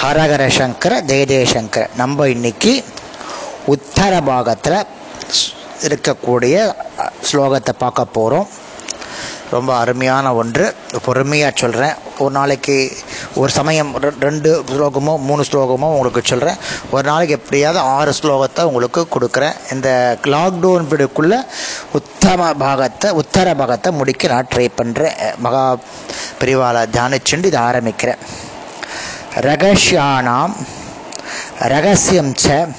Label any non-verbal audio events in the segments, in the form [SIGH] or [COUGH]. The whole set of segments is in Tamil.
ஹரஹர சங்கர ஜெய ஜெயசங்கர நம்ம இன்னைக்கு உத்தர பாகத்தில் இருக்கக்கூடிய ஸ்லோகத்தை பார்க்க போகிறோம் ரொம்ப அருமையான ஒன்று. பொறுமையாக சொல்கிறேன் ஒரு நாளைக்கு ஒரு சமயம் ரெண்டு ஸ்லோகமோ மூணு ஸ்லோகமோ உங்களுக்கு சொல்கிறேன் ஒரு நாளைக்கு எப்படியாவது ஆறு ஸ்லோகத்தை உங்களுக்கு கொடுக்குறேன். இந்த லாக்டவுன் பீரியடுக்குள்ளே உத்தம பாகத்தை உத்தர பாகத்தை முடிக்க நான் ட்ரை பண்ணுறேன் மகா பிரிவால தியானிச்சுண்டு இதை ஆரம்பிக்கிறேன். ரகசியானாம் ரகசியம் ச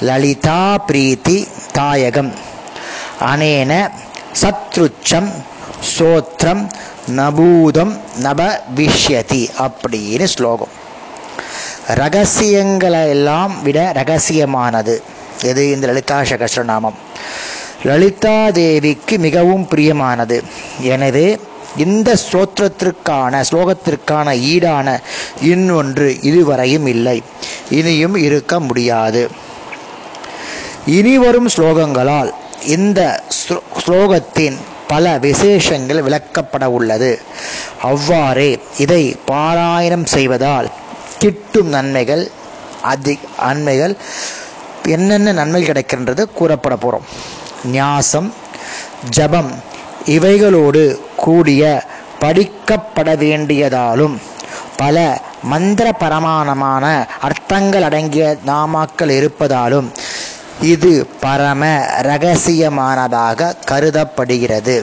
லலிதா பிரீத்தி தாயகம். அனேன சத்ருச்சம் சோத்திரம் நபூதம் நப விஷயதி அப்படின்னு ஸ்லோகம். ரகசியங்களை எல்லாம் விட ரகசியமானது. எது? இந்த லலிதா சகசிரநாமம். லலிதா தேவிக்கு மிகவும் பிரியமானது. எனவே இந்த ஸ்தோத்திரத்திற்கான ஸ்லோகத்திற்கான ஈடான இன்னொன்று இதுவரையும் இல்லை. இனியும் இருக்க முடியாது. இனி வரும் ஸ்லோகங்களால் இந்த ஸ்லோகத்தின் பல விசேஷங்கள் விளக்கப்பட உள்ளது. அவ்வாறே இதை பாராயணம் செய்வதால் கிட்டும் நன்மைகள் அதி நன்மைகள் என்னென்ன நன்மைகள் கிடைக்கின்றது கூறப்பட போகிறோம் நியாசம் ஜபம் இவைகளோடு கூடிய படிக்கப்பட வேண்டியதாலும் பல மந்திர பரமானமான அர்த்தங்கள் அடங்கிய நாமாக்கள் இருப்பதாலும் இது பரம ரகசியமானதாக கருதப்படுகிறது.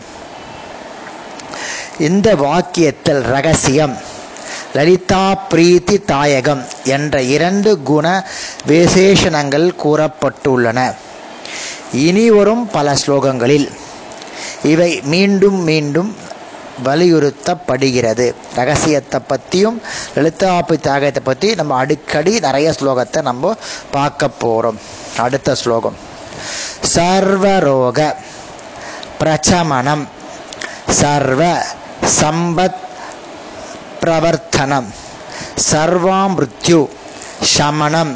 இந்த வாக்கியத்தில் ரகசியம் லலிதா பிரீத்தி தாயகம் என்ற இரண்டு குண விசேஷணங்கள் கூறப்பட்டுள்ளன. இனி வரும் பல ஸ்லோகங்களில் இவை மீண்டும் மீண்டும் வலியுறுத்தப்படுகிறது. ரகசியத்தை பற்றியும் லலிதாபி தியாகத்தை பற்றி நம்ம அடிக்கடி நிறைய ஸ்லோகத்தை நம்ம பார்க்க போகிறோம் அடுத்த ஸ்லோகம். சர்வரோக பிரச்சமனம் சர்வ சம்பத் பிரவர்த்தனம் சர்வாமிருத்யு சமணம்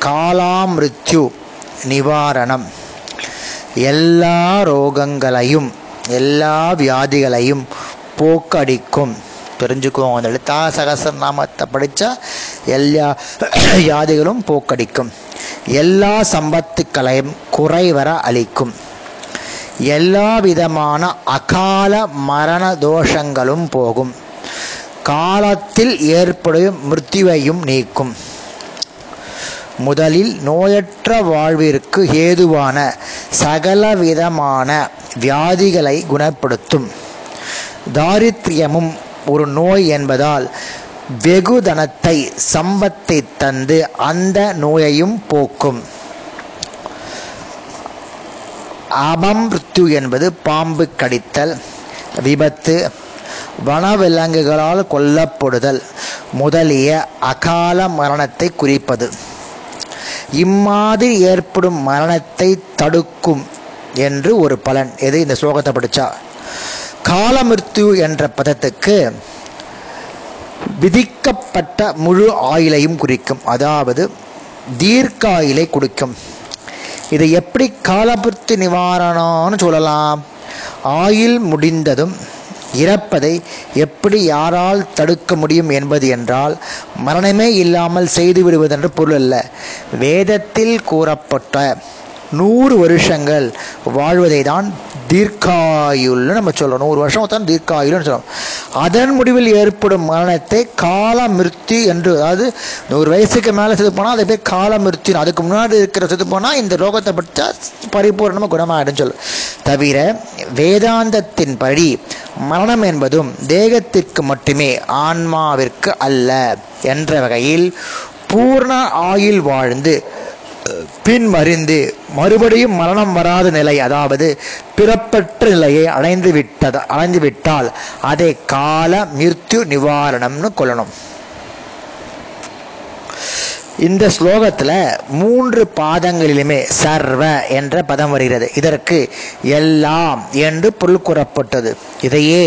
காலாமிருத்யு நிவாரணம். எல்லா ரோகங்களையும் எல்லா வியாதிகளையும் போக்கடிக்கும். தெரிஞ்சுக்குவோம் அந்த லலிதா சகசரநாமத்தை படித்தா எல்லா [CLEARS THROAT] வியாதிகளும் போக்கடிக்கும். எல்லா சம்பத்துக்களையும் குறைவர அளிக்கும். எல்லா விதமான அகால மரண தோஷங்களும் போகும். காலத்தில் ஏற்படும் மிருத்யுவையும் நீக்கும். முதலில் நோயற்ற வாழ்விற்கு ஏதுவான சகலவிதமான வியாதிகளை குணப்படுத்தும். தாரித்திரியமும் ஒரு நோய் என்பதால் வெகுதனத்தை சம்பத்தை தந்து அந்த நோயையும் போக்கும். அபம்ருத்து என்பது பாம்பு கடித்தல் விபத்து வனவிலங்குகளால் கொல்லப்படுதல் முதலிய அகால மரணத்தை குறிப்பது. இம்மாதிரி ஏற்படும் மரணத்தை தடுக்கும் என்று ஒரு பலன். எது இந்த ஸ்லோகத்தை படித்தா காலமிருத்து என்ற பதத்துக்கு விதிக்கப்பட்ட முழு ஆயிலையும் குறிக்கும். அதாவது தீர்க்காயிலை குறிக்கும் இதை எப்படி காலபிருத்தி நிவாரணம்னு சொல்லலாம்? ஆயில் முடிந்ததும் இறப்பதை எப்படி யாரால் தடுக்க முடியும் என்பது என்றால் மரணமே இல்லாமல் செய்து விடுவதென்று பொருள் அல்ல. வேதத்தில் கூறப்பட்ட நூறு வருஷங்கள் வாழ்வதை தான் தீர்க்காயுள்னு நம்ம சொல்கிறோம் நூறு வருஷம் தான் தீர்க்காயுள்னு சொல்கிறோம் அதன் முடிவில் ஏற்படும் மரணத்தை கால மிருத்தி என்று அதாவது நூறு வயசுக்கு மேலே செத்து போனால் அதை பேர் காலமிருத்தி அதுக்கு முன்னாடி இருக்கிற செத்து போனால் இந்த ரோகத்தை படித்தா பரிபூர்ணமாக குணமாயிடும் சொல்லு தவிர வேதாந்தத்தின் படி மரணம் என்பதும் தேகத்திற்கு மட்டுமே ஆன்மாவிற்கு அல்ல என்ற வகையில் பூர்ண ஆயில் வாழ்ந்து பின் மறிந்து மறுபடியும் மரணம் வராத நிலை அதாவது பிறப்பற்ற நிலையை அடைந்து விட்டது அடைந்து விட்டால் அதை கால மிருத்யு நிவாரணம்னு கொள்ளணும். இந்த ஸ்லோகத்தில் மூன்று பாதங்களிலுமே சர்வ என்ற பதம் வருகிறது. இதற்கு எல்லாம் என்று பொருள் கூறப்பட்டது. இதையே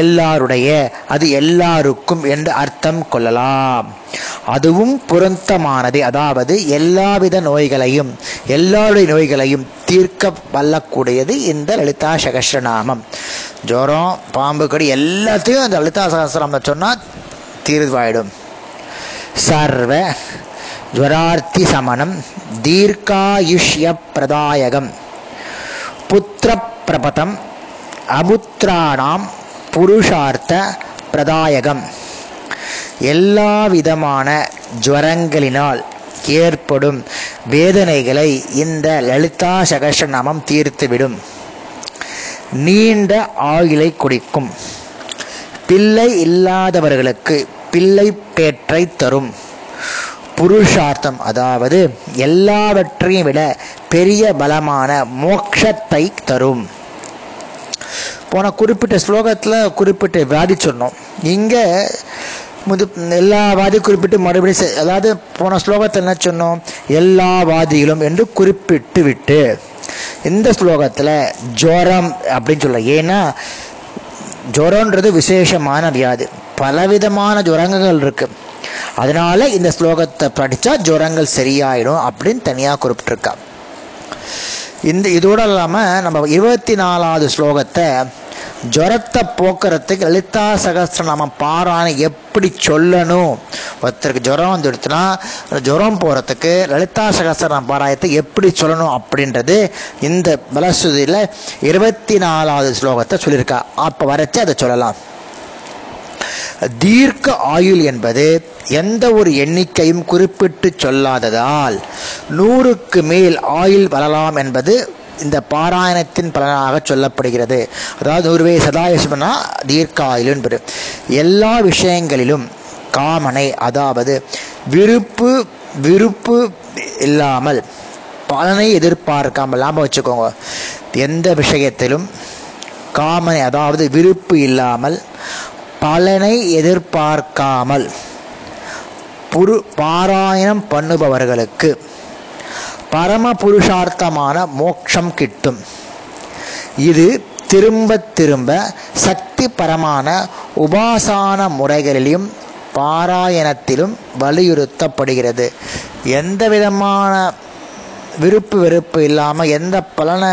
எல்லாருடைய அது எல்லாருக்கும் என்று அர்த்தம் கொள்ளலாம். அதுவும் பொருத்தமானது. அதாவது எல்லாவித நோய்களையும் எல்லாருடைய நோய்களையும் தீர்க்க வல்லக்கூடியது இந்த லலிதா சகசிரநாமம். ஜுரம் பாம்பு கடி எல்லாத்தையும் அந்த லலிதா சகஸ்ரநாமம் சொன்னால் தீர்வாயிடும். சர்வ ஜுவரார்த்தி சமனம் தீர்க்காயுஷ்ய பிரதாயகம். புத்திர பிரபதம் அபுத்திராணாம் புருஷார்த்த பிரதாயகம். எல்லா விதமான ஜுவரங்களினால் ஏற்படும் வேதனைகளை இந்த லலிதா சகசநாமம் தீர்த்துவிடும். நீண்ட ஆயுளை குடிக்கும். பிள்ளை இல்லாதவர்களுக்கு பிள்ளை பேற்றை தரும். புருஷார்த்தம். அதாவது எல்லாவற்றையும் விட பெரிய பலமான மோட்சத்தை தரும். போன குறிப்பிட்ட ஸ்லோகத்தில் குறிப்பிட்ட வியாதி சொன்னோம். இங்கே முது எல்லா வாதி குறிப்பிட்டு மறுபடியும் அதாவது போன ஸ்லோகத்தில் என்ன சொன்னோம்? எல்லா வாதிகளும் என்று குறிப்பிட்டு விட்டு. இந்த ஸ்லோகத்தில் ஜோரம் அப்படின்னு சொல்ல ஏன்னா ஜுரம்ன்றது விசேஷமான வியாதி. பலவிதமான ஜுரங்கள் இருக்கு. அதனால இந்த ஸ்லோகத்தை படித்தா ஜுரங்கள் சரியாயிடும் அப்படின்னு தனியாக குறிப்பிட்டிருக்கா. இந்த இதோட இல்லாமல் நம்ம இருபத்தி நாலாவது ஸ்லோகத்தை ஜுரத்தை போக்குறதுக்கு லலிதா சகஸ்திரநாமம் பாராயணம் எப்படி சொல்லணும்? ஒருத்தருக்கு ஜுரம் வந்துடுச்சுன்னா ஜுரம் போகிறதுக்கு லலிதா சகஸ்திரநாமம் பாராயத்தை எப்படி சொல்லணும் அப்படின்றது இந்த பலஸ்துதியில் இருபத்தி நாலாவது ஸ்லோகத்தை சொல்லியிருக்கா. அப்போ வரைச்சி அதை சொல்லலாம். தீர்க்க ஆயுள் என்பது எந்த ஒரு எண்ணிக்கையும் குறிப்பிட்டு சொல்லாததால் நூறுக்கு மேல் ஆயுள் வரலாம் என்பது இந்த பாராயணத்தின் பலனாக சொல்லப்படுகிறது. அதாவது நூறுவே சதாயசுமனா தீர்க்க ஆயுள் என்பது எல்லா விஷயங்களிலும் காமனை அதாவது விருப்பு விருப்பு இல்லாமல் பலனை எதிர்பார்க்காமல் லாபம் வச்சுக்கோங்க எந்த விஷயத்திலும் காமனை அதாவது விருப்பு இல்லாமல் பலனை எதிர்பார்க்காமல் புரு பாராயணம் பண்ணுபவர்களுக்கு பரம புருஷார்த்தமான மோட்சம் கிட்டும். இது திரும்ப திரும்ப சக்தி பரமான உபாசான முறைகளிலும் பாராயணத்திலும் வலியுறுத்தப்படுகிறது. எந்த விதமான விருப்பு வெறுப்பு இல்லாமல் எந்த பலனை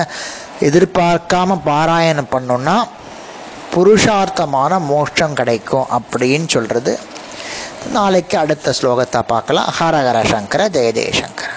எதிர்பார்க்காம பாராயணம் பண்ணோன்னா புருஷார்த்தமான மோட்சம் கிடைக்கும் அப்படின்னு சொல்றது. நாளைக்கு அடுத்த ஸ்லோகத்தை பார்க்கலாம். ஹரஹர சங்கர ஜெய ஜெயசங்கர